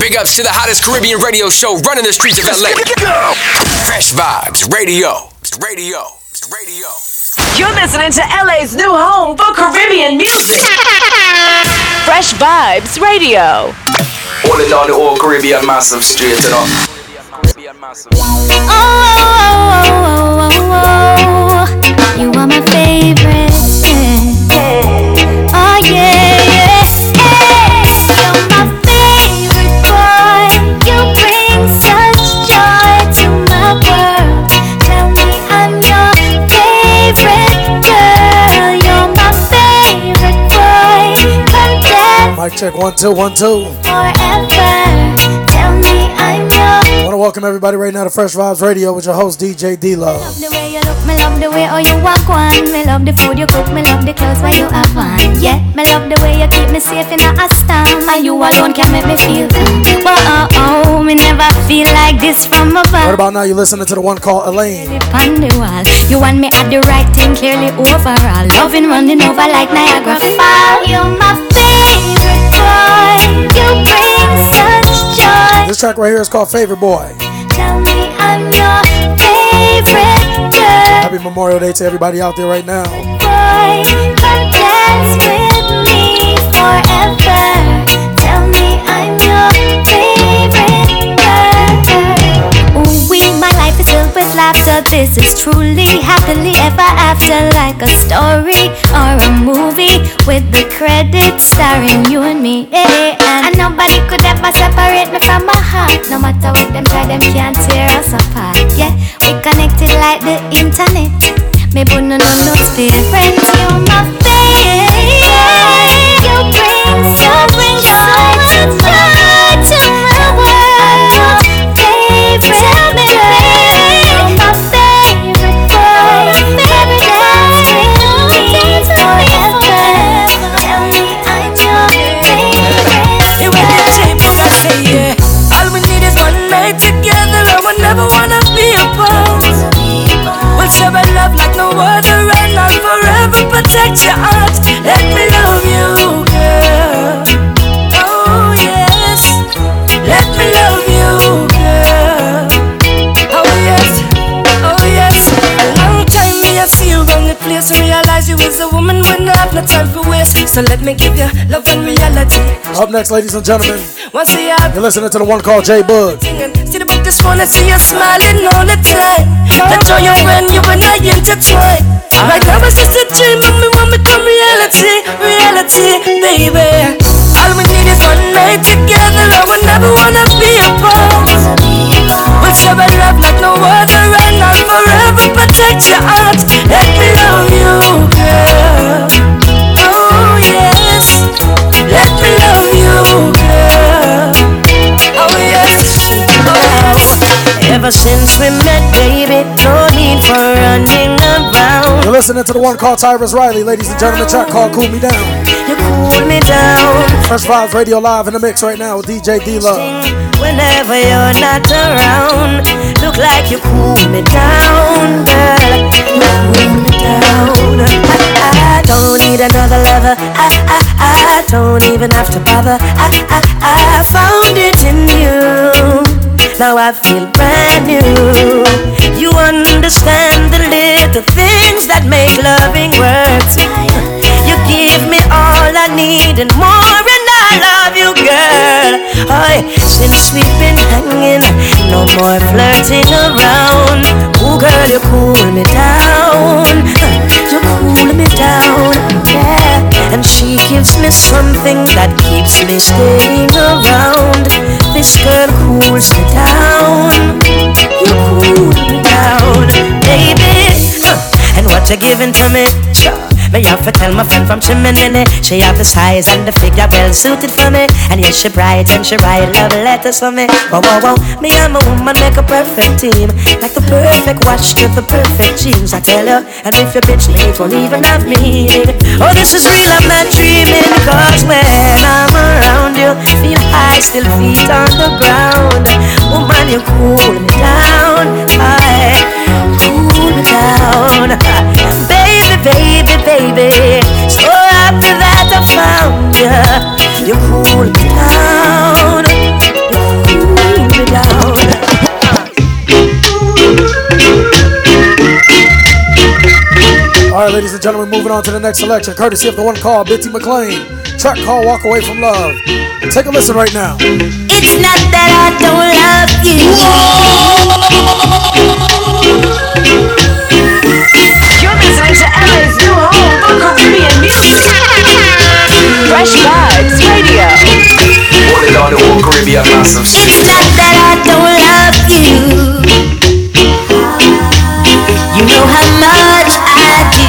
Big ups to the hottest Caribbean radio show running the streets of LA. Fresh Vybez Radio. Radio. Radio. You're listening to LA's new home for Caribbean music. Fresh Vybez Radio. All in all, the whole Caribbean massive straight it up. Oh, oh, oh, oh, oh, oh, check one two one two. forever. Tell me I'm your. Want to welcome everybody right now to Fresh Vybez Radio with your host DJ D Love. Love the way you love the way how you walk on. Me love the food you cook, me love the clothes where you have on. Yeah, me love the way you keep me safe in a storm. And you alone can make me feel good. But oh oh, me never feel like this from above. about now, you're listening to the one called Alaine. On the wall, you want me at the right thing clearly overall. Loving running over like Niagara Falls. You're my favorite boy. You bring such joy. This track right here is called Favorite Boy. Tell me I'm your favorite girl. Happy Memorial Day to everybody out there right now. Laughter. This is truly happily ever after, like a story or a movie with the credits starring you and me. Yeah, and nobody could ever separate me from my heart. No matter what them try, them can't tear us apart. Yeah, we connected like the internet. Me put no no no friends, you're my favorite. Is a woman when I have no time for waste. So let me give you love and reality. Up next, ladies and gentlemen, Once you have you're listening to the one called J Bug. See the book just wanna see you smiling all the time. The joy of when you and I intertwine. Right now it's just a dream and we want become reality, reality, baby. All we need is one night together. I would never wanna be apart. We'll share love like no other, and I'll forever protect your heart. Let me love Ever since we met, baby, no need for running around. You're listening to the one called Tarrus Riley, ladies and gentlemen. Track called Cool Me Down. You cool me down. Fresh Vybez Radio live in the mix right now with DJ D Love. Whenever you're not around, look like you cool me down, girl. You cool me down. I, I don't need another lover. I, I, I don't even have to bother. I, I, I found it in you. Now I feel brand new. You understand the little things that make loving work. You give me all I need and more, and I love you, girl. Aye, since we've been hanging, no more flirting around. Ooh, girl, you cool me down. Cool me down, yeah. And she gives me something that keeps me staying around. This girl cools me down. You cool me down, baby. Huh. And what you giving to me? Me have to tell my friend from Chimney. She have the size and the figure well suited for me. And yes, she bright and she write love letters for me. Whoa, whoa, whoa Me and my woman make a perfect team. Like the perfect watch to the perfect jeans. I tell her, And if your bitch it won't even have meaning Oh, this is real, I'm not dreaming. Cause when I'm around you Feel high, still feet on the ground. Woman, you cool me down. I cool me down baby. So happy that I found you. You cool me down. You cool me down. All right, ladies and gentlemen, moving on to the next selection, courtesy of the one call, Bitty McLean. Track call, Walk Away from Love. Take a listen right now. It's not that I don't love you. Whoa! You're listening to LA's new home for Caribbean music. Fresh Vybez Radio. Holding down the whole Caribbean massive. It's not that I don't love you. You know how much I do.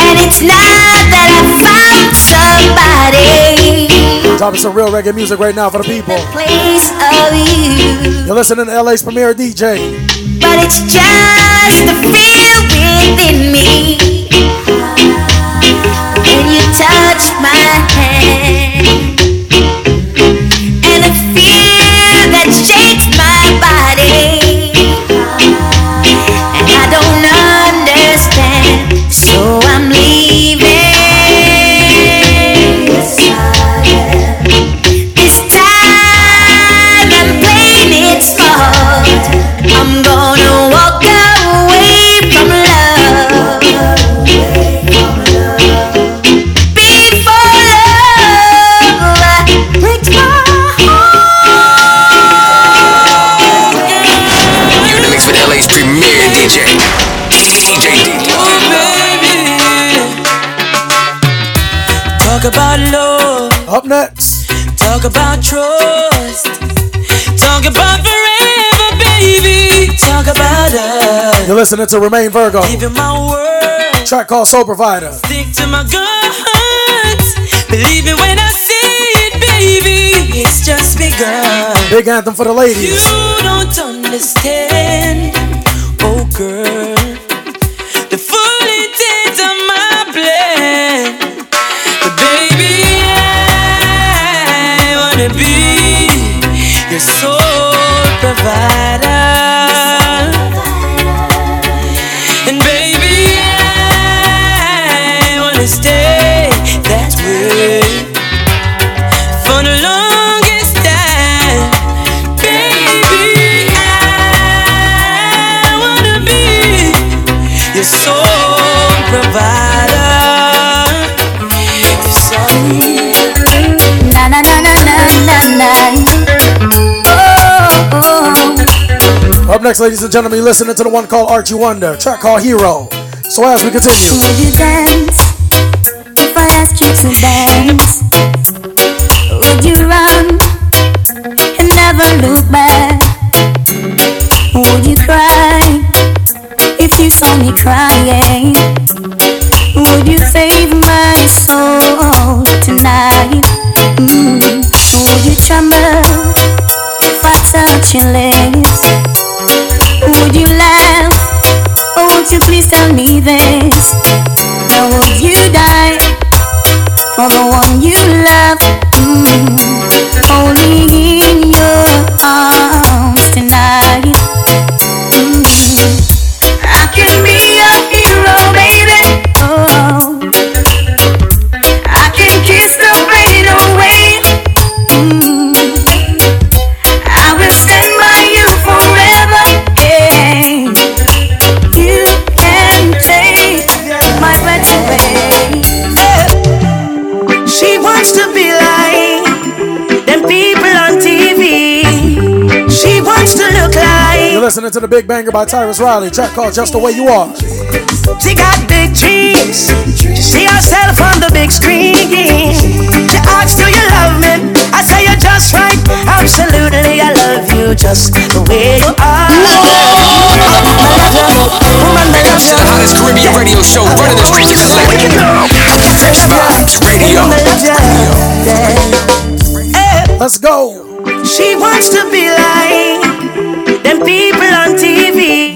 And it's not that I found somebody. Dropping some real reggae music right now for the people. Place of you. You're listening to LA's premier DJ. But it's just the feel within me. You touch my hand. Talk about trust, talk about forever, baby. Talk about us. you're listening to Romain Virgo. Giving my word, Track called Soul Provider. stick to my guns. Believe it when I say it, baby. It's just begun. Big anthem for the ladies. You don't understand, oh girl, your sole provider. And baby, I wanna stay Up next, ladies and gentlemen, you're listening to the one called Archie Wonder. Track called Hero. So as we continue, Would you dance if I asked you to dance? Would you run and never look back? Would you cry if you saw me crying? Tell Big Banger by Tarrus Riley. Track called Just the Way You Are. she got big dreams. She see herself on the big screen. She asks, Do you love me? I say you're just right. Absolutely, I love you just the way you are. Woman, I love It's the hottest Caribbean radio show running the streets of LA. Fresh Vybez Radio. Let's go. She wants to be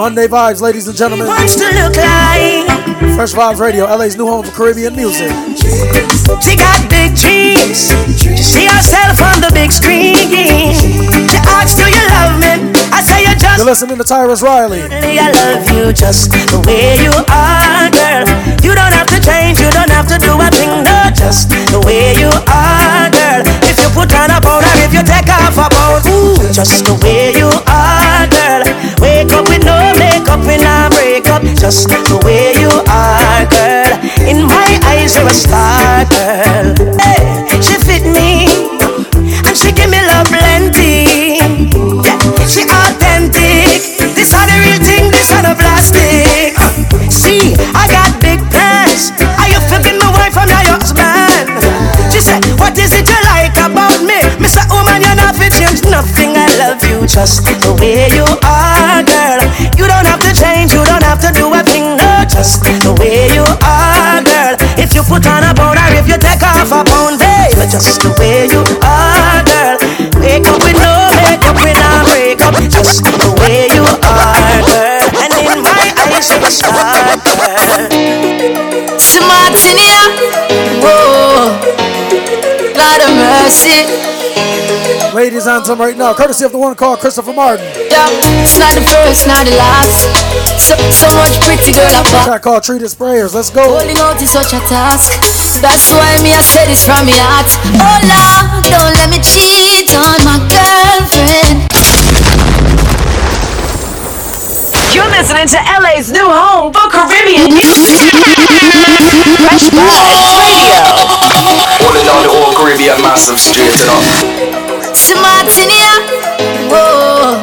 Monday Vibes, ladies and gentlemen. Wants to look like Fresh Vybez Radio, LA's new home for Caribbean music. she got big dreams. She see herself on the big screen. She asks, Do you love me? I say you just You're listening to Tarrus Riley. I love you just the way you are, girl. You don't have to change, you don't have to do a thing, no, just the way you are, girl. If you put on a powder, if you take off a pound, ooh, just the way you are, girl. Wake up with no makeup, we not break up, just the way you are, girl. In my eyes, you're a star, girl. Hey, I got big plans. Are you flipping my wife from your husband? She said, What is it you like about me? Mr. Woman, oh, you're not fit change nothing. I love you just the way you are, girl. You don't have to change, you don't have to do a thing, no, just the way you are, girl. If you put on a pound or if you take off a pound, babe, just the way you are, here, whoa, Lord of mercy. Ladies anthem right now, courtesy of the one called Christopher Martin. Yeah, it's not the first, not the last. So, so much pretty girl I pop. Track called Cheater's Prayer, Let's go. Holding out is such a task. That's why me I say this from my heart. Oh Lord, don't let me cheat on my girlfriend. You're listening to LA's new home for Caribbean music. Fresh Vybez Radio. Holding down the whole Caribbean massive straight up. Smart in here, whoa,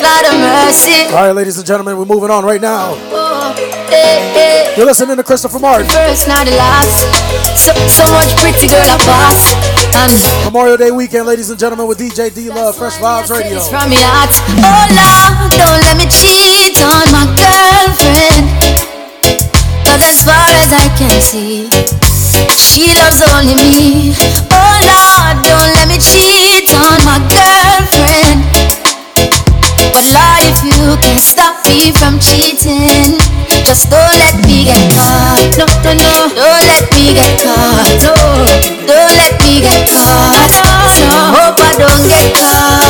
Lord of mercy. All right, ladies and gentlemen, we're moving on right now. Oh, hey, hey. You're listening to Christopher Martin. First, not the last. So, so much pretty girl I pass. And Memorial Day weekend, ladies and gentlemen, with DJ D Love, Fresh Vybez Radio. From my heart. Oh Lord, don't let me cheat on my girlfriend. Cause as far as I can see, she loves only me. Oh Lord, don't let me cheat on my girlfriend. But Lord, if you can stop me from cheating, just don't let me get caught. No, no, no, don't let me get caught. No, don't let me get caught. So hope I don't get caught.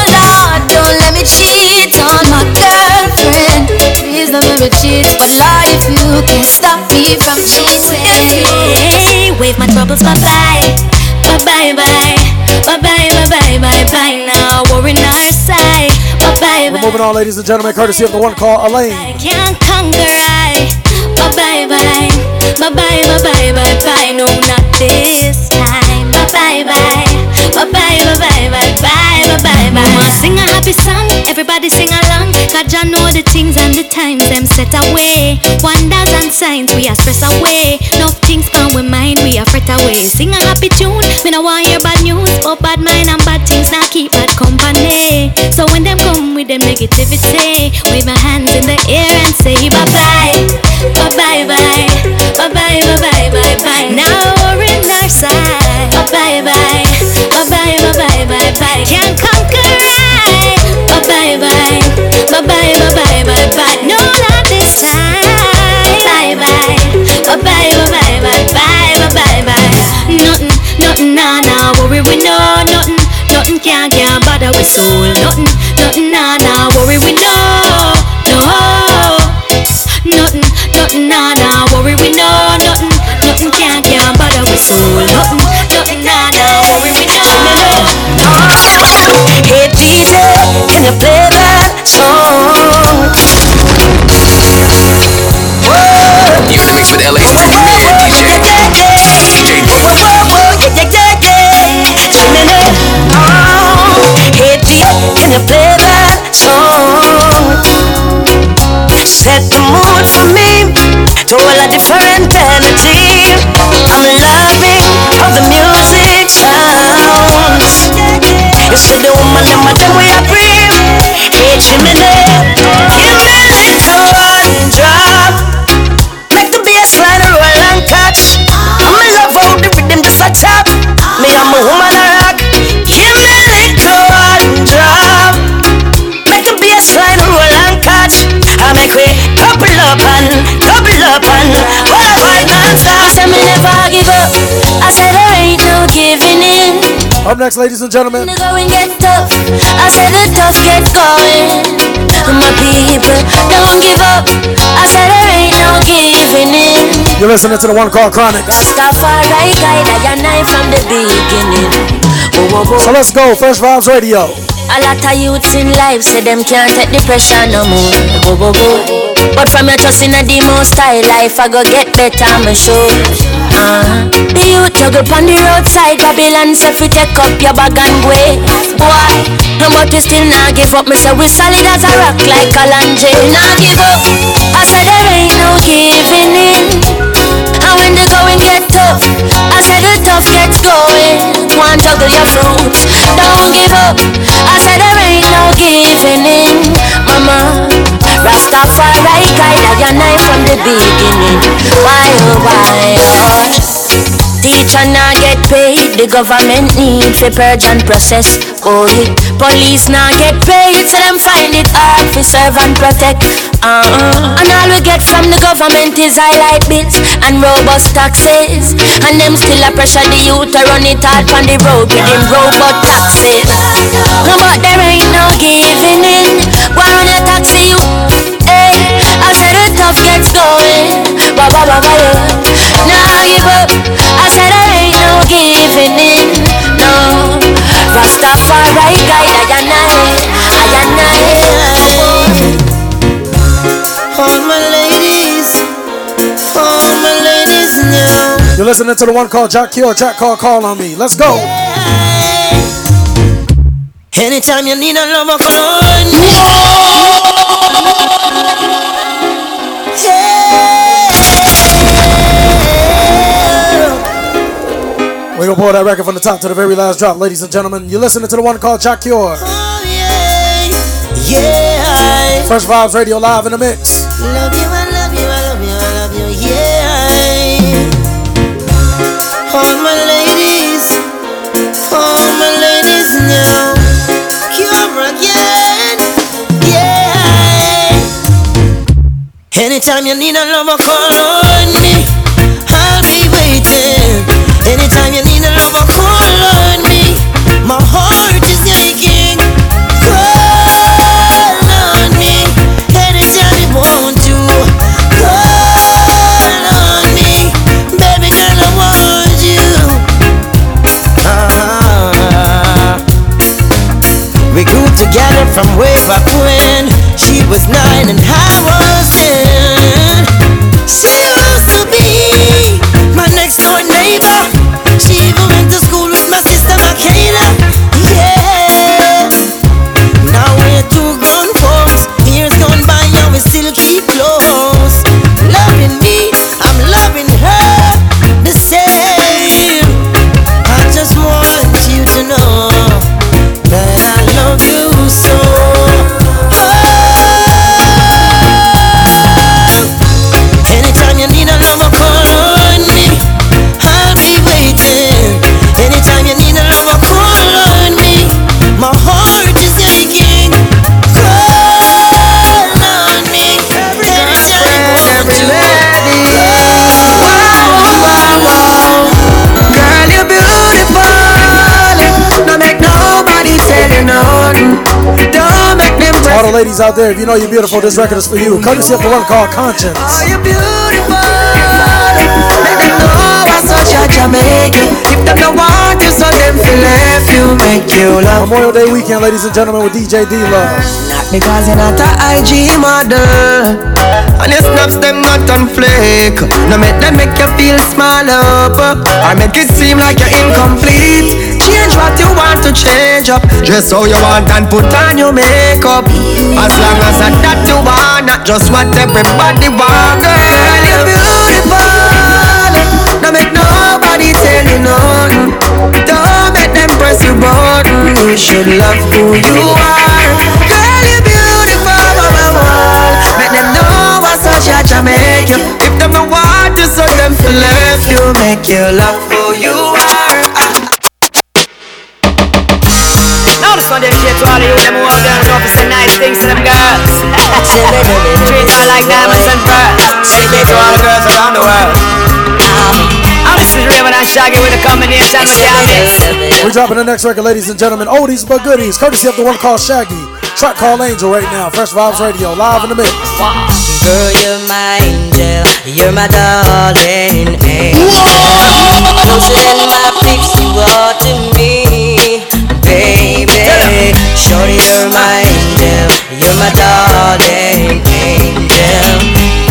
let me cheat on my girlfriend. Please don't let me cheat. But Lord, if you can't stop me from cheating. Hey, wave my troubles bye bye, bye bye bye, bye bye bye bye bye bye. Now worry not side, bye bye We're bye. moving on, ladies and gentlemen, courtesy of the one called Alaine. I can't conquer I. Bye bye bye, bye bye bye bye bye bye. No, not this time. Bye bye bye, bye bye bye bye bye sing a happy song, everybody sing along. Cause I know the things and the times them set away. Wonders and signs we are stress away. No things come with mind we are fret away. Sing a happy tune, me no want hear bad news. But bad mind and bad things now keep bad company. So when them come with them negativity, wave my hands in the air and say bye bye bye, bye bye bye bye bye bye. Bye bye, bye bye, bye. No this time. Bye bye, bye bye, bye bye, bye bye, bye bye. Nothing, nothing. Worry we know nothing, nothing can can bother we soul. Nothing, nothing. Worry we know. Nothing, nothing. Worry we know nothing, nothing can can bother we soul. Nothing, nothing. Worry we know. Hey DJ, can you play that song? You play that song? Set the mood for me to all a different energy. Up next, ladies and gentlemen. The going get tough. I said the tough get going. My people don't give up. I said there ain't no giving in. You're listening to the one called Chronic. Guide I and I from the beginning. Whoa, whoa, whoa. So let's go, Fresh Vybez Radio. A lot of youths in life say them can't take the pressure no more. But from your trust in a the most style life, I go get better, I'm sure. The youth juggle on the roadside, Babylon say fi take up your bag and way. Boy, but we still not give up. Me say we solid as a rock like Kalanje. Not give up. I said there ain't no giving in. And when the going get tough, I said the tough gets going. Go and juggle your fruits, don't give up. I said there ain't no giving in, mama. Rastafari guide I and I from the beginning. Why oh why? Teacher not get paid, the government need for purge and process. Oh, yeah. Police not get paid, so them find it hard to serve and protect. Uh-uh. And all we get from the government is highlight bills and robust taxes. And them still a pressure the youth to run it hard on the road with them robot taxes. But there ain't no giving in. Listening to the one called Jack Kill, Jack Call, Call on Me. Let's go. Anytime you need a lover, call on me. We're gonna pull that record from the top to the very last drop, ladies and gentlemen. You're listening to the one called Jah Cure. Oh yeah, yeah. Fresh Vybez Radio live in the mix. All my ladies, all my ladies now. Again, yeah. Anytime you need a lover, call on me. From way back when she was nine and I was ten. She used to be my next door neighbor. Ladies out there, if you know you're beautiful, this record is for you. Courtesy of the one called Konshens. Are you beautiful? Make them know I'm such a Jamaican. If them don't want you, so them feel left you, make you love. Memorial Day weekend, ladies and gentlemen, with DJ D Love. Not because you're not a IG model. And your snaps them not on flake. No make them make you feel small up. Or make it seem like you're incomplete. Change what you want to change up. Dress how you want and put on your makeup. As long as I that you want, not just what everybody want. Girl, you're beautiful. No make nobody tell you nothing. Don't make them press your button. You should love who you are. Girl, you're beautiful. Make them know I'm such a Jamaican. If them don't want you, so them feel left you. Make you love who you are. Dedicated to all of you them who out there and love to say nice things to them girls. Treat her like diamonds and pearls. Dedicate to all the girls around the world. Now this is Rayvon and Shaggy with a combination with the We're dropping the next record, ladies and gentlemen. Oldies but goodies, courtesy of the one called Shaggy. Track called Angel right now. Fresh Vybez Radio, live in the mix. Girl, you're my angel, you're my darling angel. Closer than my peeps, you are to me, baby. Shorty, you're my angel, you're my darling angel.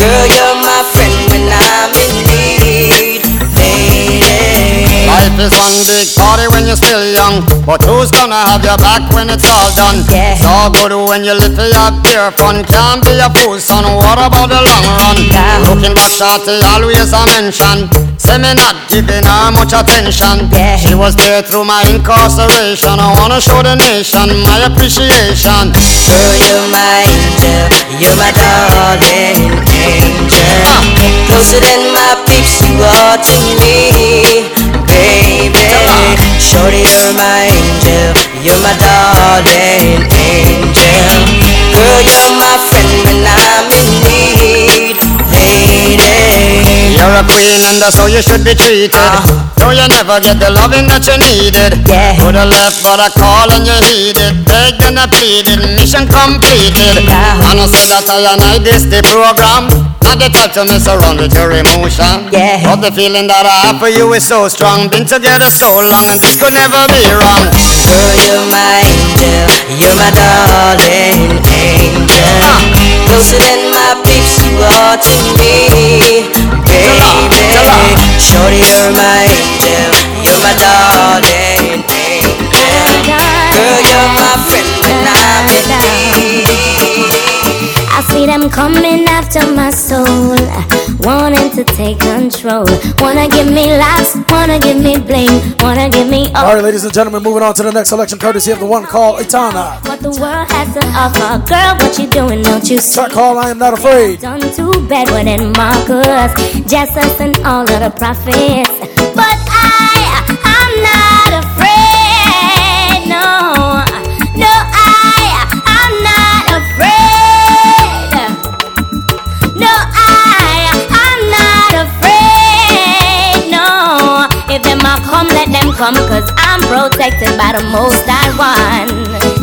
Girl, you're my friend when I'm in need, lady. Life is one big party when you're still young, but who's gonna have your back when it's all done? Yeah. It's all good when you live for your pure fun. Can't be a fool, son. What about the long run? Yeah. Looking back, shorty, always a mention. Say me not giving her much attention. Yeah. She was there through my incarceration. I wanna show the nation my appreciation. Girl, you're my angel, you're my darling angel. Closer than my peeps, you are to me, baby. Shorty, you're my angel, you're my darling angel. Girl, you're my friend when I'm in need. You're a queen and that's how you should be treated. Uh-huh. Though you never get the loving that you needed. Yeah. Coulda left but I call and you heeded. Begged and I pleaded, mission completed. Yeah. And I say that I and I this the program. Not the type to mess around with your emotion. Yeah. But the feeling that I have for you is so strong. Been together so long and this could never be wrong. Girl, you're my angel, you're my darling angel. Closer than my peeps, you are to me, baby. Shorty, you're my angel, you're my darling. Girl, you're I see them coming after my soul, wanting to take control. Wanna give me laughs, wanna give me blame, wanna give me All right, ladies and gentlemen, moving on to the next selection, courtesy of the one called Etana. What the world has to offer, girl, what you doing? Don't you see? Track called I Am Not Afraid. Done too bad with it, Marcus, Jesus, and all of the prophets. Come, cause I'm protected by the most high one.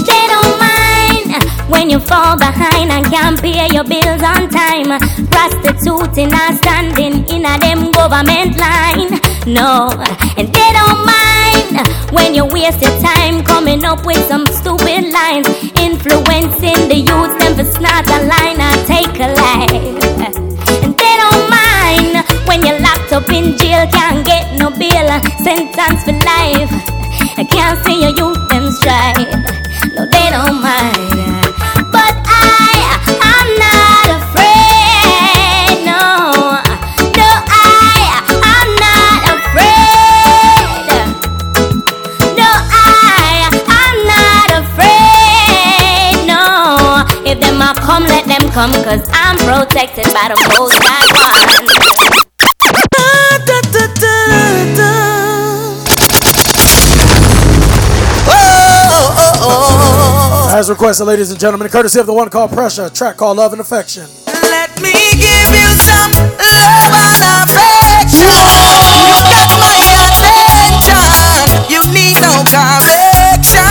They don't mind when you fall behind and can't pay your bills on time. Prostituting and standing in a them government line. No, and they don't mind when you waste your time coming up with some stupid lines, influencing the youth them for snort a line and take a life. And they don't mind when you're locked up in jail, can't get no bail, sentence for life. I can't see your youth them strive. No, they don't mind. But I, I'm not afraid. No, no, I, I'm not afraid. No, I, I'm not afraid. No, if them come, let them come, cause I'm protected by the most high one. As requested, ladies and gentlemen, courtesy of the one called Pressure, track called Love and Affection. Let me give you some love and affection. You got my attention. You need no correction.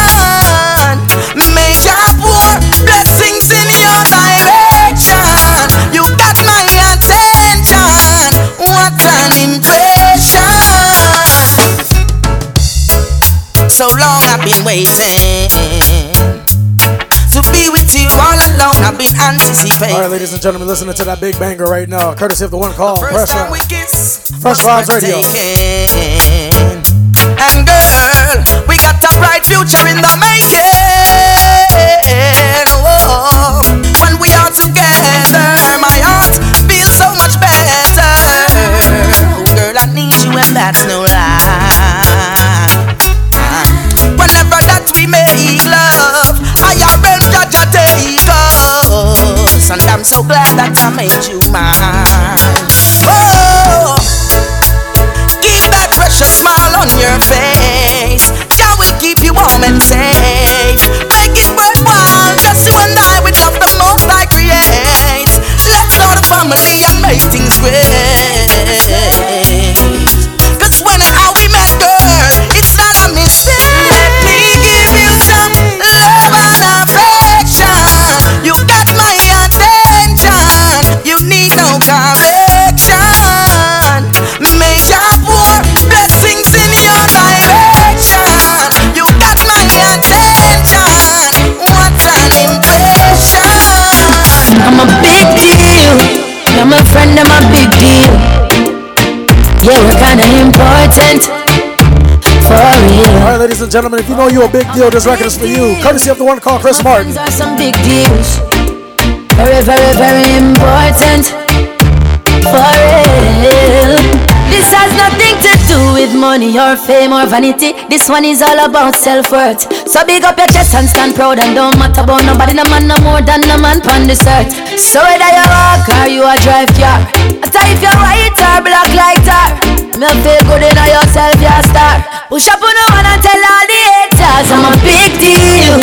Major pour blessings in your direction. You got my attention. What an impression. So long I've been waiting anticipating. All right, ladies and gentlemen, listening to that big banger right now, courtesy of the one called First time we Pressure. kiss, Fresh Vybez Radio. taken. And girl, we got a bright future in the making. Made you mine. Kinda important. For real. Alright, ladies and gentlemen, if you know you're a big deal, this record is for you. Courtesy of the one called Chris Martin. These are some big deals. Very, very, very important. For real. This has nothing to do with money or fame or vanity. This one is all about self-worth. So big up your chest and stand proud and don't matter about nobody. No man no more than no man on this earth. So whether you walk or you a drive car, after if you're white or black like tar, me feel good in yourself, you a star. Push up on the one and tell all the haters I'm a big deal.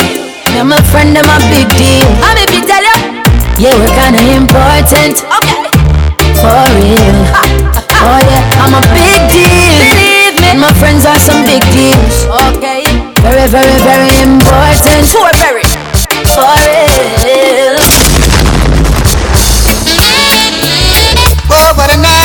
Me and my friend, I'm a big deal. I'm if you tell you, yeah, we're kinda important. Okay, for real. Oh yeah, I'm a big deal. Believe me, my friends are some big deals. Okay, very, very, very important. Sure, very. For real. Oh, what a night.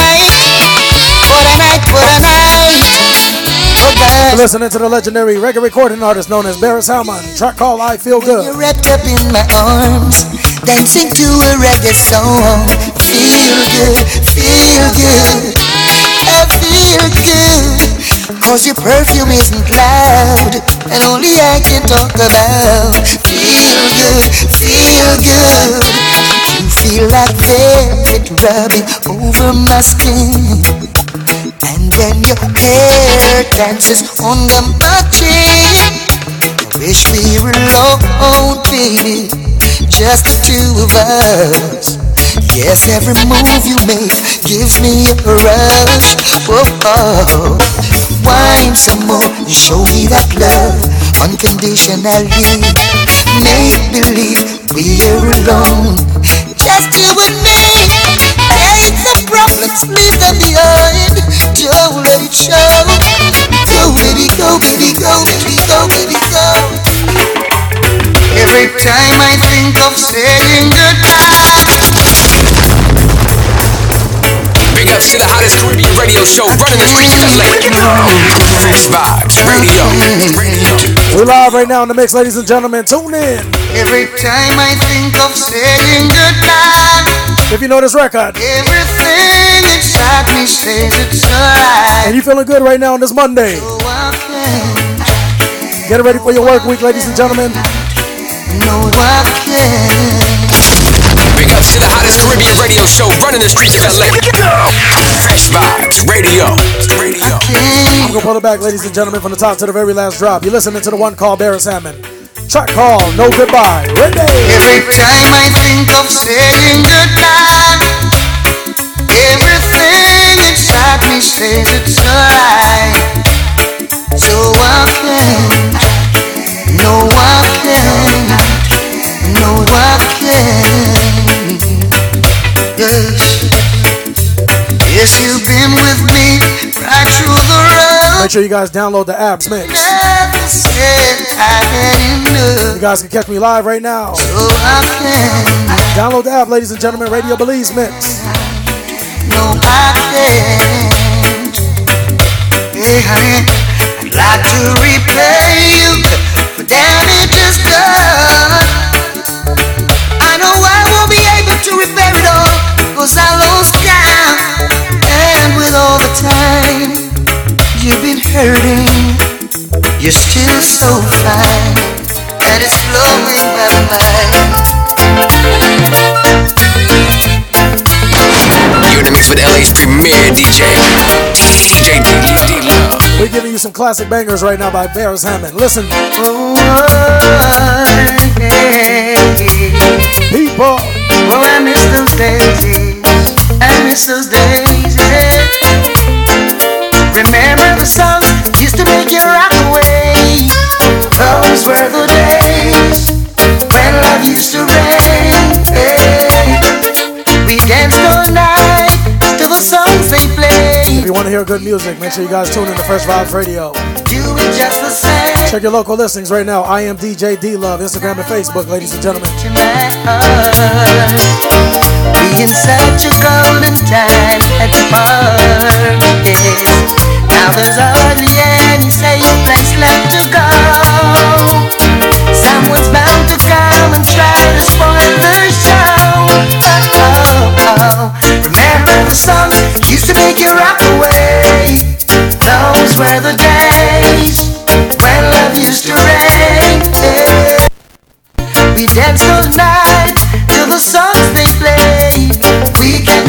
Listening to the legendary reggae recording artist known as Beres Hammond. Track called I Feel Good. You're wrapped up in my arms, dancing to a reggae song. Feel good, feel good, I feel good. Cause your perfume isn't loud, and only I can talk about. Feel good, feel good. Feel like velvet rubbing over my skin. And then your hair dances on my chin. Wish we were alone, baby. Just the two of us. Yes, every move you make gives me a rush. Whoa, oh. Wine some more, and show me that love unconditionally. Make believe we're alone, just you and me. Hate the problems, leave them behind. Don't let it show. Go, baby, go, baby, go, baby, go, baby, go. Every time I think of saying goodbye. To the hottest Caribbean radio show running the streets of LA. Fresh Vybez Radio. Radio. We're live right now in the mix, ladies and gentlemen. Tune in. Every time I think of saying goodbye. If you know this record Everything inside me says it's alright. and you feeling good right now on this Monday, So I can, get ready for your work week, ladies and gentlemen. no, I can. Big ups to the hottest Caribbean radio show running the streets of LA. Fresh Vybez Radio. Radio. I'm gonna pull it back, ladies and gentlemen, from the top to the very last drop. You're listening to the one called Beres Hammond. Track called No Goodbye. Ready? Every time I think of saying goodbye, everything inside me says it's alright. So I can, no, I can, no, I can. Yes, yes, you've been with me right through the road. Make sure you guys download the apps mix. Never said I had enough. You guys can catch me live right now. So I can. Download the app, ladies and gentlemen. Radio Belize Mix. No, I can't. Hey, honey, I'd like to repay you for damages done. Cause I lost count. And with all the time you've been hurting, you're still so fine, and it's blowing my mind. You're in the mix with LA's premier DJ. DJ D Love. We're giving you some classic bangers right now by Beres Hammond. Listen, Oh, yeah. people. Oh, I miss those days. Miss those days. Remember the songs used to make you rock away. Those were the days when love used to rain. We danced all night to the songs they If you want to hear good music, make sure you guys tune in to First Vibes Radio. Do it just the same. Check your local listings right now. I am DJ D Love, Instagram and Facebook, ladies and gentlemen. Being such a golden time at the park, yes. Now there's hardly any safe place left to go. Someone's bound to come and try to spoil the show. Oh, oh, oh. Remember the songs used to make you rock away. Those were the days when love used to reign. Yeah. We danced all night till the sun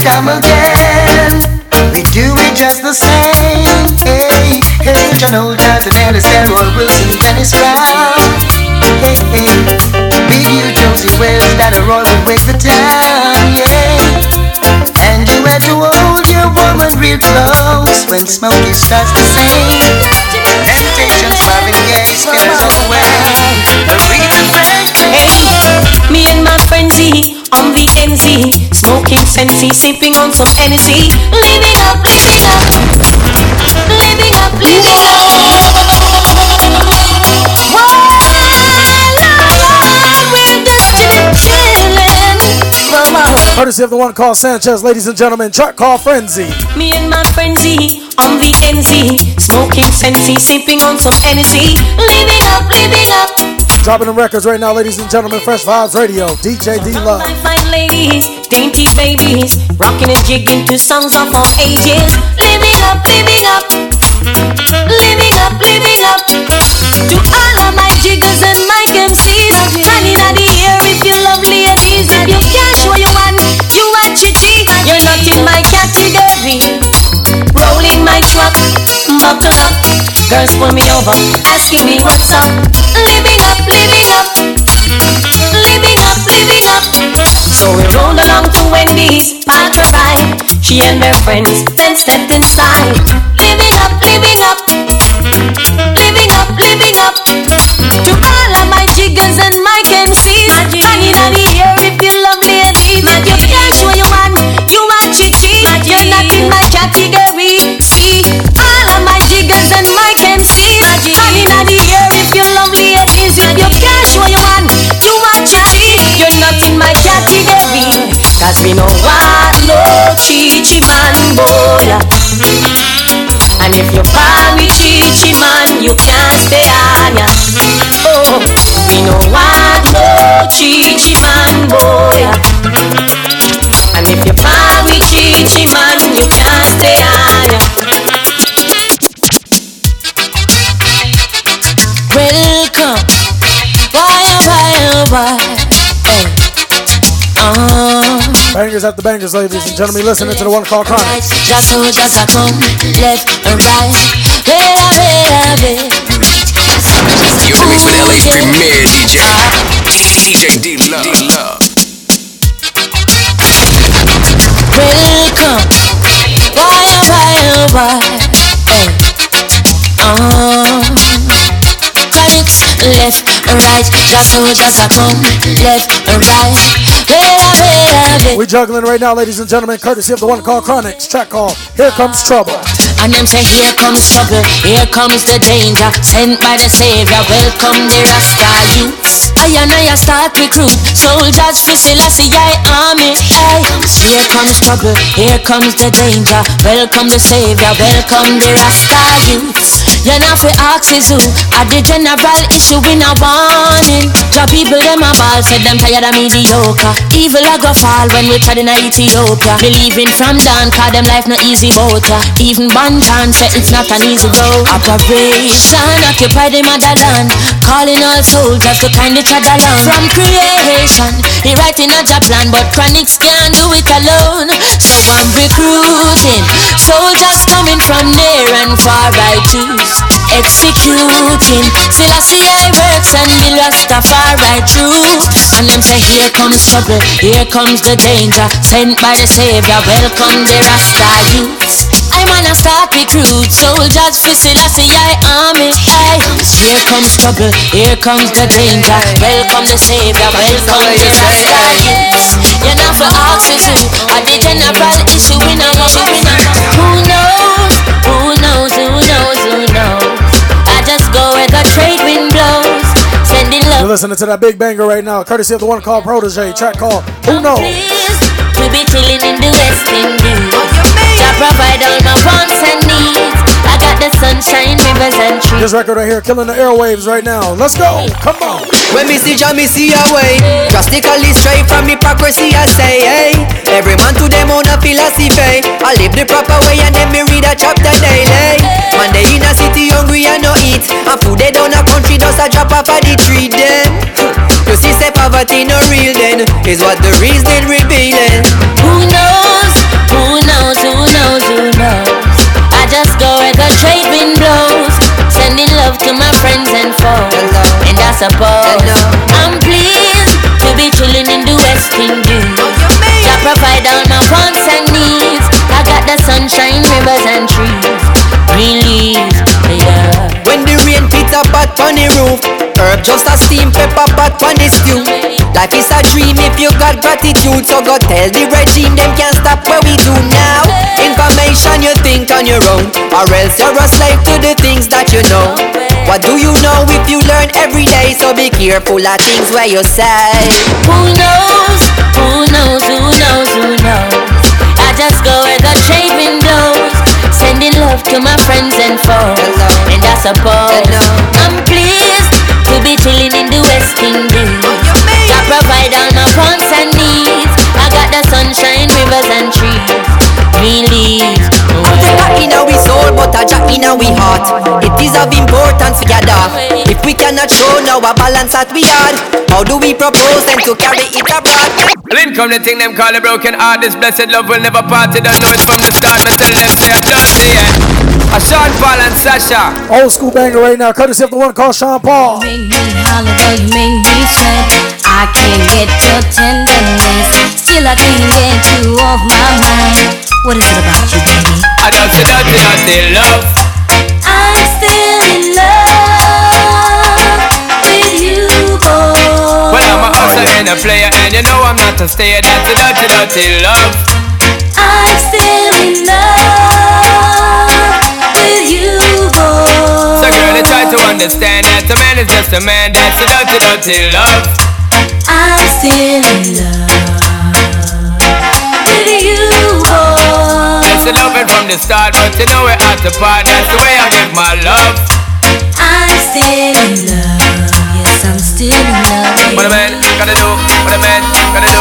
come again. We do it just the same. Hey, hey, John Oldhart and Ellis Elroy Wilson, Dennis Brown. Hey, hey, Big Youth, Josey Wales, Dana Roy would wake the town. Yeah, and you had to hold your woman real close when Smokey starts to sing. Temptations, Marvin Gaye, spins all the way. Aretha Hey, me and my frenzy on the NZ, smoking fancy, sipping on some Hennessy, living up, living up, living up, living up. While we're just chilling, mama. Courtesy of the one called Sanchez, ladies and gentlemen, track called Frenzy. Me and my frenzy on the NZ, smoking fancy, sipping on some energy, living up, living up. Dropping the records right now, ladies and gentlemen, Fresh Vybez Radio, DJ D Love. Fine ladies, dainty babies, rocking and jigging to songs of all ages. Living up, living up, living up, living up. To all of my jiggers and my MCs, running out the air if you love ladies. If you cash what you want, you are chichi. You're not in my category. Rolling my truck, buckle up. Girls pull me over, asking me what's up. Living up, living up, living up, living up. So we rolled along to Wendy's, parked her ride. She and her friends then stepped inside. Living up, living up, living up, living up. To all of my jiggers and my MCs, on the air if you love ladies. You cash what you want, you want chichi. You're not in my category. Cause we know what no chichi man boy. And if you buy me chichi man, you can't stay on ya. Oh, we know what no chichi man boy. And if you buy me chichi man, you can't Bangers after bangers, ladies and gentlemen, listening to the one called Chronixx. just so just a come left and right. You're in the mix with LA's premier DJ, DJ D Love. Welcome. Why, oh, why, oh, why? Hey. Uh, Chronixx left and right. Just so just a come left and right. Better, better, better. We juggling right now, ladies and gentlemen, courtesy of the one called Chronixx, track called Here Comes Trouble. And them say, here comes trouble, here comes the danger. Sent by the Savior, welcome the Rasta youths. I and I start recruit Soldiers for Selassie, I army. Aye. Here comes trouble, here comes the danger. Welcome the Savior, welcome the Rasta youths You know for ask is who? At the general issue in a warning The people them a ball, said them tired of mediocre. Evil a go fall when we tried in Ethiopia. Believing from down, cause them life no easy motor Even Banton said it's not an easy road. Operation occupy the motherland. Calling all soldiers to kind each other along From creation, he writing a job plan But Chronixx can't do it alone. So I'm recruiting Soldiers coming from near and far I choose Executing. Selassie I works and the Rastafari truth And them say here comes trouble, here comes the danger. Sent by the Savior, welcome the Rasta youths. I'm on a start recruit soldiers for Selassie I army. Aye. Here comes trouble, here comes the danger. Welcome the Savior, welcome the Rasta youths. You're not for who Are the general issue in a Who knows, listening to that big banger right now, courtesy of the one called Protoje, track called Who Knows. pleased to be chilling in the West Indies. Oh, Jah provide all my wants and sunshine, rivers and trees. This record right here, killing the airwaves right now. Let's go, come on. When me see Jah, me see a way Drastically straight from hypocrisy I say hey Every man to them own a philosophy I live the proper way and then me read a chapter daily Man they in a city hungry and no eat And food they down a country just a drop off of the tree them You see say poverty no real then Is what the reason revealing Who knows? Who knows? Who knows? Who knows? Go where the trade wind blows. Sending love to my friends and foes. And I suppose I'm pleased to be chilling in the West Indies. I provide all my wants and needs. I got the sunshine, rivers, and trees. Release, yeah. When the rain pot on the roof, herb just a steam pepper pot on the stew. Life is a dream if you got gratitude, so go tell the regime them can't stop what we do now. Information you think on your own, or else you're a slave to the things that you know. What do you know if you learn every day? So be careful of things where you say. Who knows? Who knows? Who knows? Who knows? I just go where the. Sending love to my friends and foes. And I suppose I'm pleased to be chilling in the West Indies. Oh, I provide all my wants and needs. I got the sunshine, rivers and trees. Release. Jack in our soul, but a jack in our heart. It is of importance we. If we cannot show now a balance that we had, how do we propose then to carry it abroad? Link come the thing them call a broken heart. This blessed love will never part. They don't know it from the start. Me tell them say I'm dirty. Yeah. A Sean Paul and Sasha. Old school banger right now, courtesy of the one called Sean Paul. holiday you make me sweat. I can't get your tenderness. Still I can't get you off my mind. What is it about you, baby? I don't say dirty, dirty love. I'm still in love I'm a hustler and a player, and you know I'm not a stayer. That's a dirty, dirty love. I'm still in love with you, boy. So, girl, they try to understand that a man is just a man. That's a dirty, dirty love. I'm still in love with you, boy. It's a loving from the start, but you know we're at the part. That's the way I give my love. I'm still in love. Yes, I'm still in love. with What a man gotta do, what a man gotta do.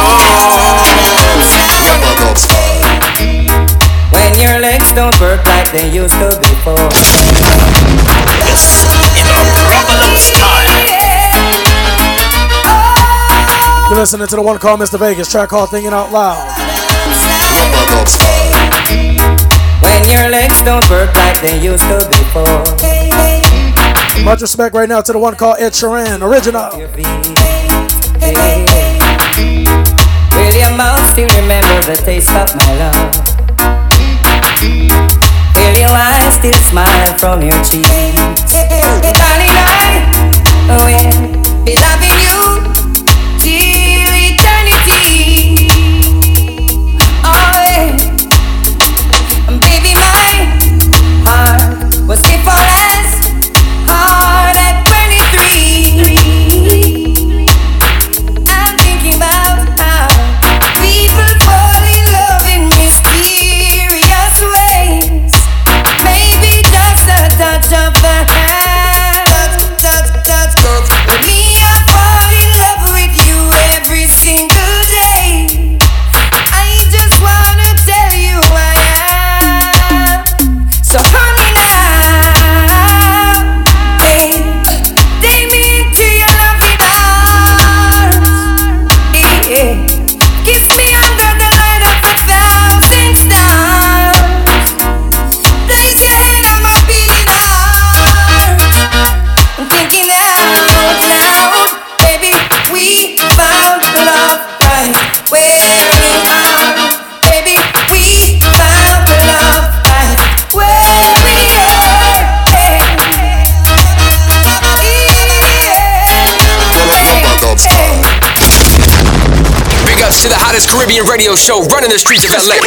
When your legs don't work like they used to before. This is a problem style. You're listening to the one called Mr. Vegas, track called Thinking Out Loud. When your legs don't work like they used to before. Much respect right now to the one called Ed Sheeran, original. Hey. Will your mouth still remember the taste of my love? Will your eyes still smile from your cheeks? Show running the streets of LA.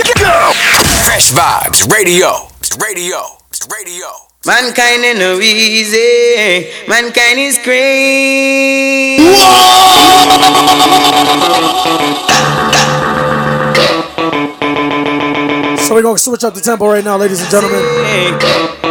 Fresh Vybez Radio. It's radio. It's radio. Mankind ain't no easy. Mankind is crazy. Whoa! So we're gonna switch up the tempo right now, ladies and gentlemen.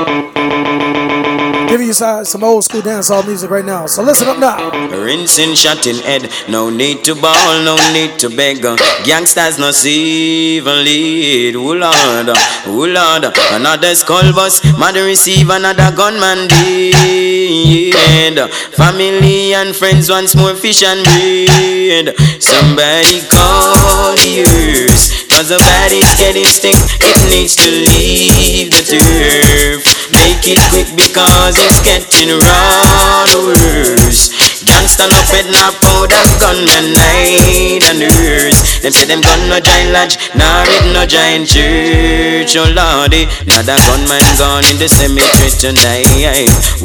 Some old school dancehall music right now. So listen up now. Rinsing shot in head, no need to ball, no need to beg. Gangsters no see even lead. Oh Lord, oh Lord, another skull bus, mother receive another gunman dead. Family and friends once more fish and bread. Somebody call earth, cause the body's getting stink. It needs to leave the turf. Make it quick because it's getting run worse. Gangsta no pet no powder gunman night and nurse. Them say them gun no giant lodge, nor it no giant church. Oh lordy, another gunman gone in the cemetery tonight.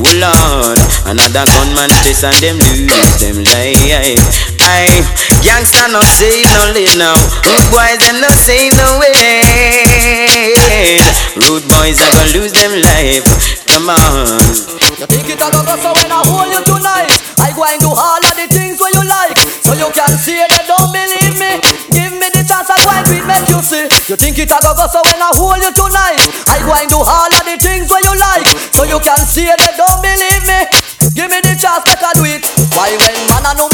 Oh lord, another gunman chase and them lose them life. Aye, gangsta no say no live now. Rude boys them no say no way. Rude boys are gonna lose them life. Come on. You think it a go so when I hold you tonight? I go and do all of the things where you like. So you can see they don't believe me. Give me the chance I go and beat make you see. You think it a go so when I hold you tonight? I go and do all of the things where you like. So you can see they don't believe me. Give me the chance make I do it. Why when man and no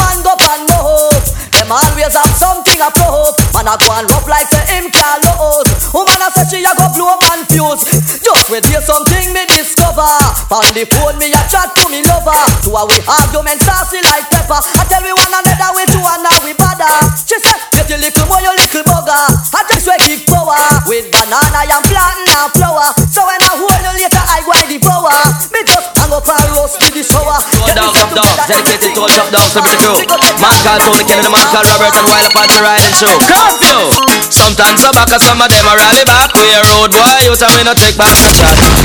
always have something a prove Man a go and rough like say him can't lose. Woman a say she a go blow man fuse. Just wait hear something me discover. On the phone me a chat to me lover. Two a we argument saucy like pepper. I tell we one another we two and now we bother. She said get your little boy your little bugger. I just we give power With banana and plantain and flour So when I hold you later I go and devour. Me just hang up and roast with the shower. Top dog, top dog, dedicated to all top dogs, every crew. Man called Tony Kennedy, man called Robert and Wild Apache riding show. Curfew! Sometimes I back some of them are rally back. We a road boy, you tell me no take back no shot.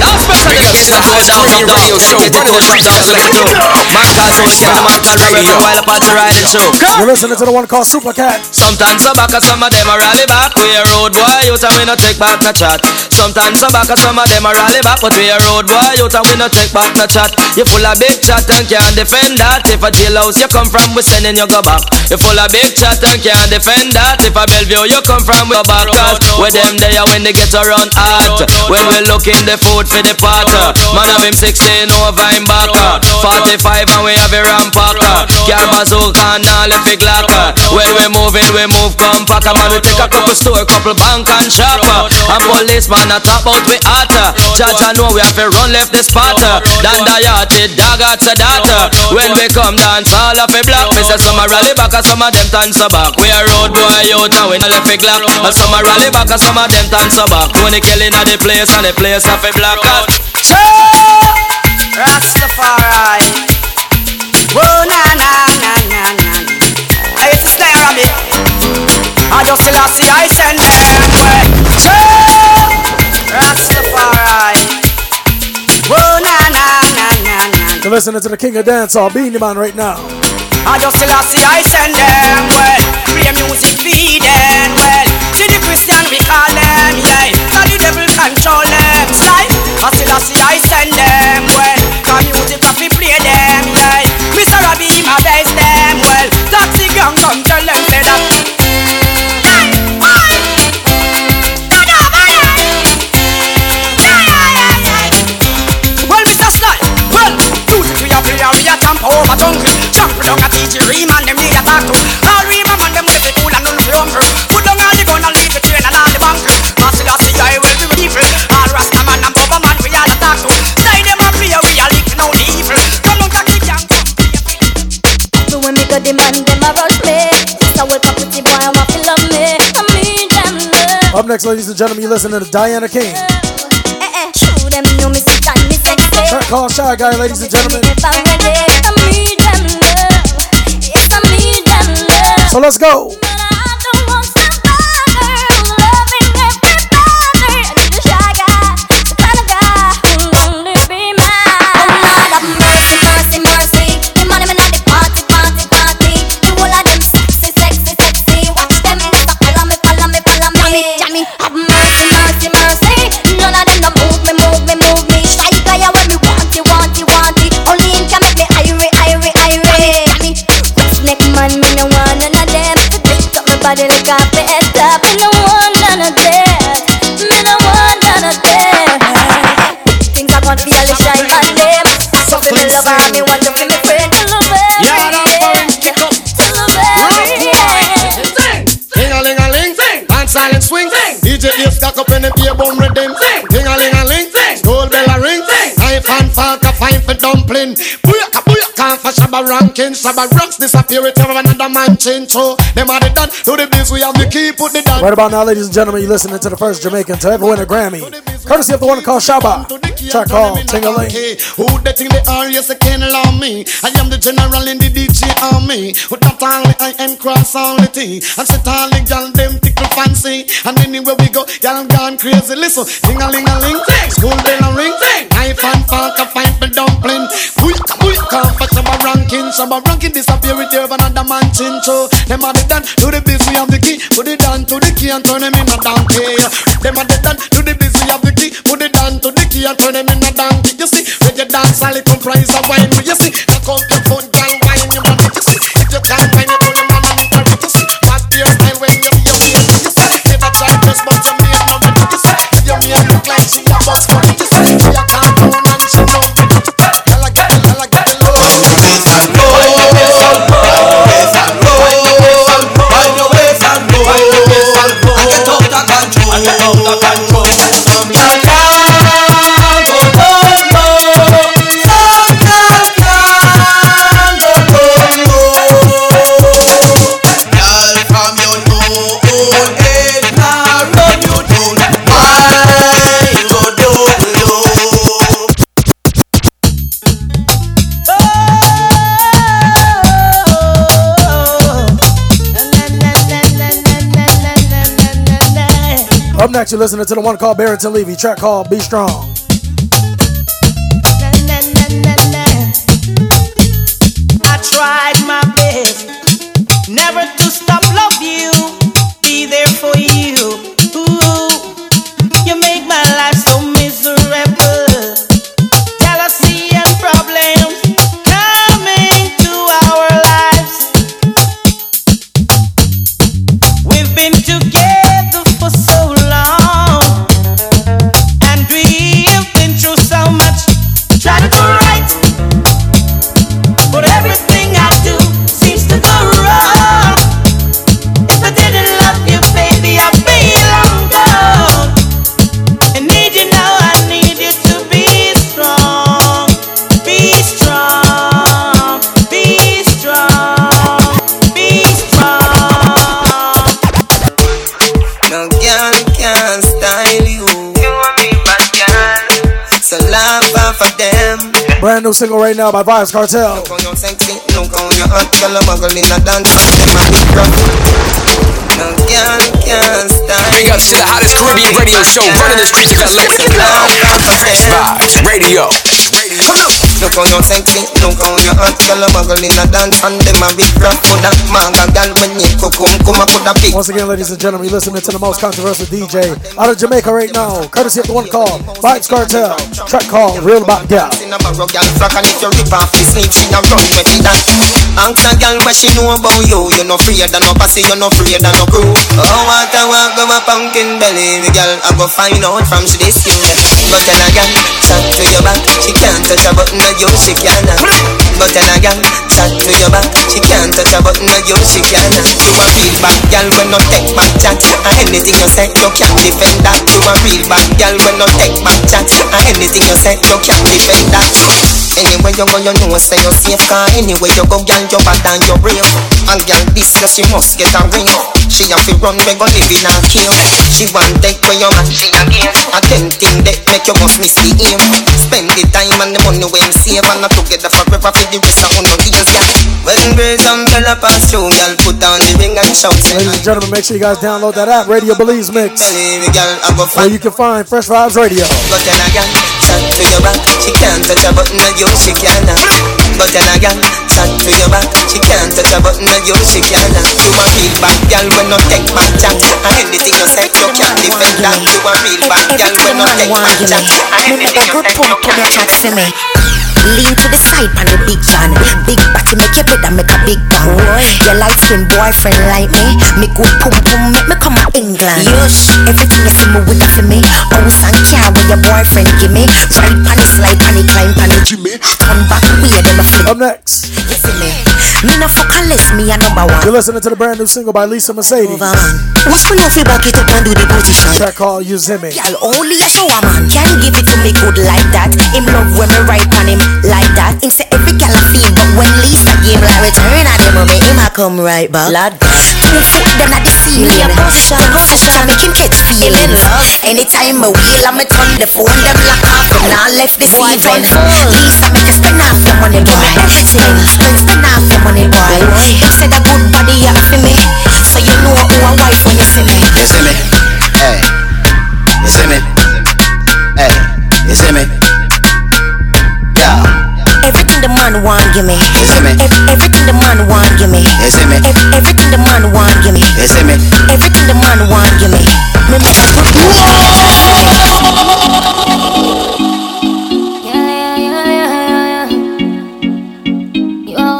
Bring enough, it to the dog, top Caribbean dog, radio show, all the top streets dogs, of every LA. crew. Man called Tony Kennedy, man called Robert and Wild riding show. You're listening to the one called Super Cat. Sometimes I back some of them a rally back. We a road boy, you tell me no take back no chat. Sometimes I back some of them a rally back, but we a road boy, you tell me no take back no chat. You full of big chat and can't defend that. If a jailhouse you come from, we sending you go back. You full of big chat and can't defend that. If a Bellevue you come from, we go back. Cause where them there when they get around hot. When we look in the food for the pot. Man have him 16 over him back. 45 and we have a rampacker. Car bazooka and all if it glock. When we moving, we move compact. Man, we take a couple store, couple bank and shop. And policeman a talk about we hotter. Jaja know we have to run left the spot. Dan Dayati, dagger to data. When we come dance, all of a block. Me say some a rally back and some of them dance a back. We a road boy out and we no left a glock. And some a rally back and some of them dance a back. Tony killing at the place and the place of a block. Rastafari. Whoa, na na na na na. I used to stay around me. I just still see I send them way. Rastafari. Whoa, na na na na na. You're listening to the King of Dancehall, Beenie Man, right now. I just still see I send them well. Play music feed them well. See the Christian we call them, yeah. Now the devil control them style. I still see I send them well. Cause music have to play them, yeah. Mr. Robbie my best them well. Taxi gang come tell them say that. Over jungle. Jump down a teach Riemann them need a talk next, ladies and gentlemen, you listen to Diana King. Track called Shy Guy, ladies and gentlemen. If I'm ready booyaka, for Shabba ranking. Shabba ranks disappear with every another man change. So, them are the done. To the biz, we have the key, put the down. Right about now, ladies and gentlemen, you're listening to the first Jamaican to ever win a Grammy. Courtesy of the one called Shabba. Track called Tingaling. Who they think they are? Yes, they can't allow me. I am the general in the DJ army. With that only I am cross only T. And set all the gal them tickle fancy. And anywhere we go, y'all gone crazy. Listen, ding a ling a ling, school bell a ring, knife and fork a find for dumpling. Quick, quick, come for Shabba ranking. Shabba ranking disappear with you another man chin. So them are the done to the biz, we have the key. Put it down to the key and turn them in a donkey. Them are the done to the biz, we have the key. Put it down to the key and turn them in a donkey. You see, when you dance, all it comprise of wine. You see, knock out your foot, Up next, you're listening to the one called Barrington Levy. Track called Be Strong. Single right now by Vybz Kartel. Look how you sexy, look how you hot, girl a muggle in a dance. Them a big rough. No girl can style Big ups to the hottest Caribbean radio show running the streets of LA. Fresh Vybez Radio. Look how you sexy, look how you hot, girl a muggle in a dance. And them a big for that manga girl when you cook come, come a put a big. Once again, ladies and gentlemen, you're listening to the most controversial DJ out of Jamaica right now. Courtesy of the one called Vybz Kartel. Track called Real About Gal. In a barrow girl frack and if you rip off his sleeve, she a run with it. Ask a girl what she know about you. You no afraid of no pussy, you no afraid of no crew. Oh, what I want go my pumpkin belly. The girl I go find out from she this you. But then again, chat to your back, she can't touch a button of you, she can't. But then again, chat to your back, she can't touch a button of you, she can't. You a real bad girl when no take back chat. And anything you say, you can't defend that. You a real bad girl when no take back chat. And anything you say, you can't defend that. Anywhere you go, you know say you're safe Cause anywhere you go, girl, you bad and you brave And girl, this girl, she must get a ring. She have to run, we go live in a cave. She want take where your man, she a give A ten thing that make you must miss the aim. Spend the time and the money when save And not together forever for the rest of uno years, girl When grace umbrella pass through, girl, put on the ring and shout say Ladies and gentlemen, make sure you guys download that app, Radio Belize Mix. Belly, girl, I go Where you can find Fresh Vybez Radio. But then again, chat to your back, she can't touch a button of you, she can't. But then again, chat to your back, she can't touch a button of you, she can't. You a real bad girl when no take back chat. And anything you say, you can't defend that. You a real bad girl when no take back. And Me make anything a you say, you can't for me. Lean to the side on the big John. Big body make your brother make a big bang. Your light skin boyfriend like me. Me good pum pum make me come to England. Yush, everything you see me with that for me. House and car where your boyfriend give me. Ride on the slide, on the climb, on the Jimmy. Turn back way them a flip. Up next. You see me? Me no fuck unless me a number one. You're listening to the brand new single by Lisa Mercedez. What's me know fi back it up and do the position? Track called Yuzime. Girl, only a shower man can give it to me good like that. Him love when me right on him like that. Him say every gal a feel, but when Lisa give like return of them, me him a come right back. Lad, two foot then at the ceiling. Me a position, position, make him catch feelings. Anytime me wheel, I me turn the phone, them lock off, and now left this evening. Lisa make you spend half your money, boy. Spend, spend, spend half your money, boy. Him say the good body you for me, so you know who a wife when you see me. You see me? Hey. You see me? Man want give me. You see me? Everything the man want give me. You see me? Everything the man want give me. You see me? Everything the man want give me. Me make a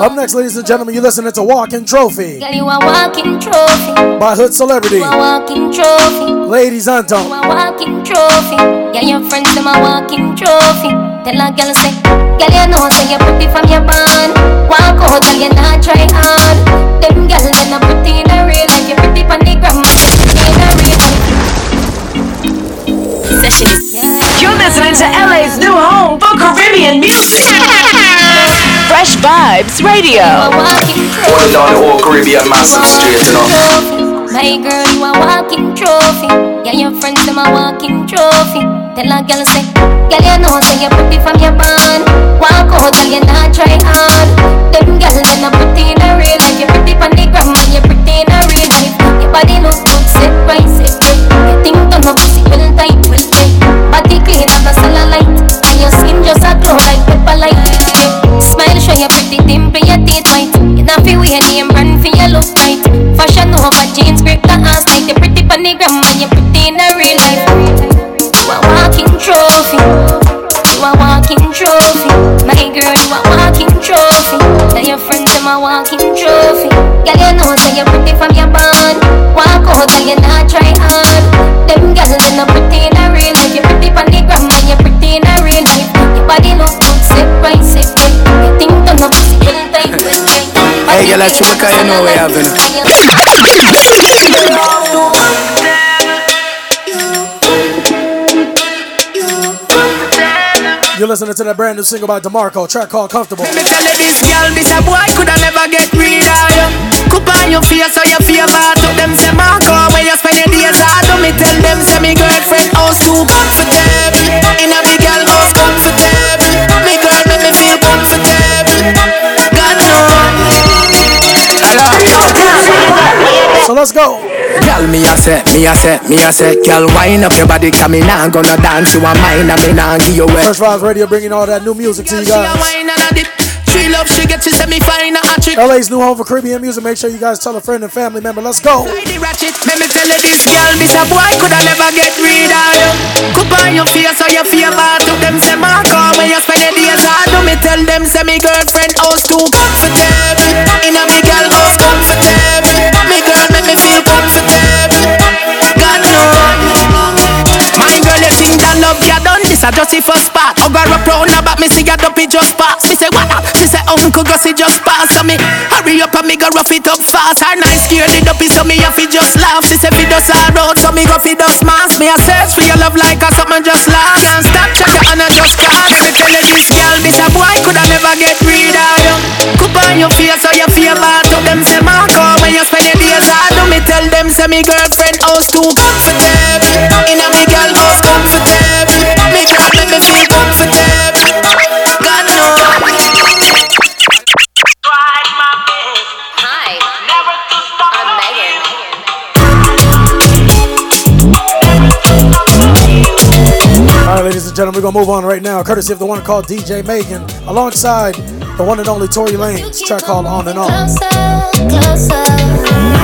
Up next, ladies and gentlemen, you're listening to Walking Trophy Girl, you a walking trophy. by Hood Celebrity. You a walking trophy. Ladies You Anthem. a walking trophy. Yeah, your friends them a walking trophy. Tell a girl say, girl you know say you pretty from your band. Walk out, girl you not try hard. Them girl they not pretty in a real life. You pretty pon the gram, but you pretty in a real life. Sessions. You're listening to LA's new home for Caribbean music. Fresh Vybez Radio. Holding down the whole Caribbean massive straight, know. My girl, you a walking trophy. Yeah, your friends them a walking trophy. Tell a girl say, girl you know say you pretty from your band. Walk out, girl you not try hard. Them girl they not pretty in a real life. You pretty pon the gram, and you pretty in a real life. Your body look good, set right, set right. You think on the pussy well tight, well tight. Body clean as a cellulite, and your skin just a glow like pepper light. Smile show you pretty dimple, your teeth white. You not feel weird, name brand for your look right. Fashion over jeans, grip the ass tight. You pretty pon the gram, and you pretty in a real life. Girl, you know say you pretty from your band. Walk out, girl, you not try hard. Them girls they not pretty in a real life. You're pretty pon the gram, and you pretty in a real life. Your body look good, set right, set right. You think on the pussy, well tight, well tight. Hey, girl, I choke you know we having You're listening to that brand new single by DeMarco, track called Comfortable. Me tell you this girl, this a boy coulda never get rid of you. Cup on your face so your favor to them say Marco when you spend your days hard. Do me tell them say me girlfriend house too comfortable. In a big girl house comfortable. Me girl make me feel comfortable. God knows. So let's go. Girl, me a say, me a say, me a say, girl, wind up your body, cause me nah gonna dance, you a mine, and me nah give you away. Fresh Vybez Radio bringing all that new music to you She a guys. wine and a dip. She love, she get, she say me fine, a chick. LA's new home for Caribbean music. Make sure you guys tell a friend and family member. Let's go. the ratchet. Let me tell you this girl, this a boy coulda never get rid of you. Cup on your face so your favor to them say Marco when you spend your days hard. Do me tell them say me girlfriend oh, house too comfortable. In a me girl oh, house comfortable. Me girl make me feel comfortable. Love you done I just the first part. Oh, girl, up round about me see your dopey just pass. Me say what up? She say oh, Uncle Gussie just pass. So me hurry up and me go rough it up fast. Her nice scared the dopey so me have to just laugh. She say fi dust her out so me go fi dust mask. Me a search for your love like a something just laugh. Can't stop check it and I just. Let me tell you this girl, this a boy coulda never get rid of you. Cup on your face so your bad. to them say Marco when you spend your days hard. Do me tell them say me girlfriend house too comfortable. In a me girl house comfortable. Me girl make me feel comfortable. God knows. Hi, I'm Megan. All right, ladies and gentlemen, we're gonna move on right now, courtesy of the one called DJ Megan, alongside the one and only Tory Lanez, track called On and On.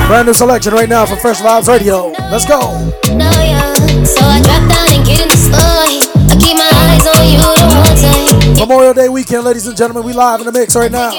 Brand new selection right now from Fresh Vybez Radio. Let's go. So I drop down and get in the store. I keep my eyes on you the whole time. Memorial Day weekend, ladies and gentlemen, we live in the mix right now.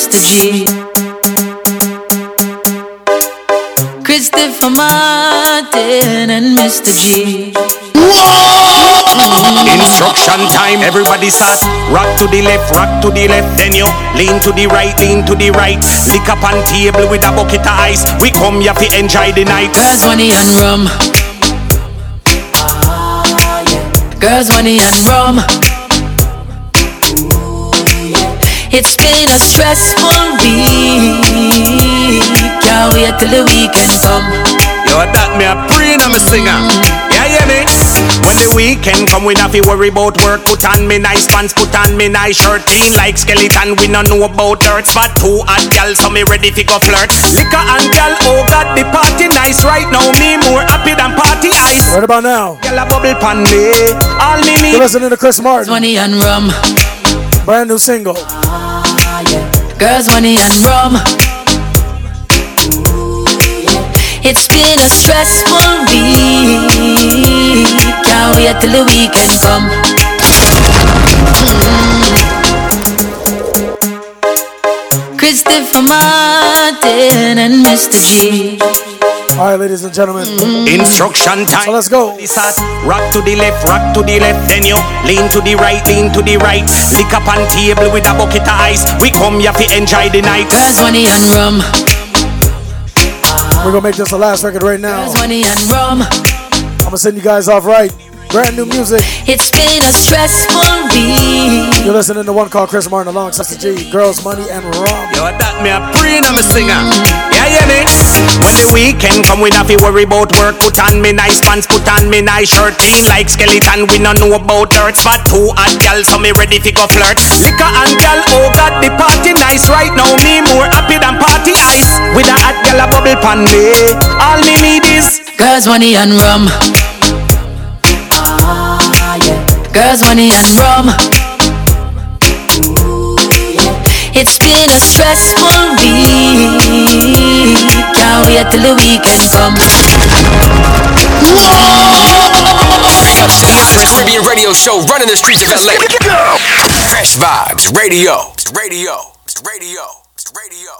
Mr. G. Christopher Martin and Mr. G. Instruction time, everybody start. Rock to the left, rock to the left. Then you lean to the right, lean to the right. Lick up on table with a bucket of ice. We come here to enjoy the night. Girls, money and rum. Girls, money and rum. It's been a stressful week. Can't wait till the weekend come. Yo, that me a praying I'm a singer. Yeah, yeah, me. When the weekend come, we not fi worry about work. Put on me nice pants, put on me nice shirt. Clean like skeleton, we no know about dirt. Spot two hot gal, so me ready fi go flirt. Liquor and gal, oh God, the party nice right now. Me more happy than party ice. Right about now. Gal a bubble pan me, all me need. You're listening to Chris Martin. Money and rum. Brand new single. Girls, money and rum. It's been a stressful week. Can't wait till the weekend come. Christopher Martin and Mr. G. All right, ladies and gentlemen. Instruction time. So let's go. Rock to the left, rock to the left. Then you lean to the right, lean to the right. Lick up on table with a bucket of ice. We come here to enjoy the night. Girls, money and rum. We're gonna make this the last record right now. Girls, money and rum. I'm gonna send you guys off right. Brand new music. It's been a stressful week. You're listening to one called Chris Martin along Mr. G. Girls, money, and rum. Yo, that me a praying I'm a singer. Yeah, yeah, me. When the weekend come, we not fi worry about work. Put on me nice pants, put on me nice shirt. Clean like skeleton, we no know about dirt. Spot two hot gal, so me ready fi go flirt. Liquor and gal, oh God, the party nice right now. Me more happy than party ice. With a hot gal a bubble pan me. All me need is Girls, money and rum. Girls, money and rum. It's been a stressful week. Can't wait till the weekend come. The hottest Caribbean radio show running the streets of LA. Fresh Vybez Radio. It's radio. It's radio. It's radio.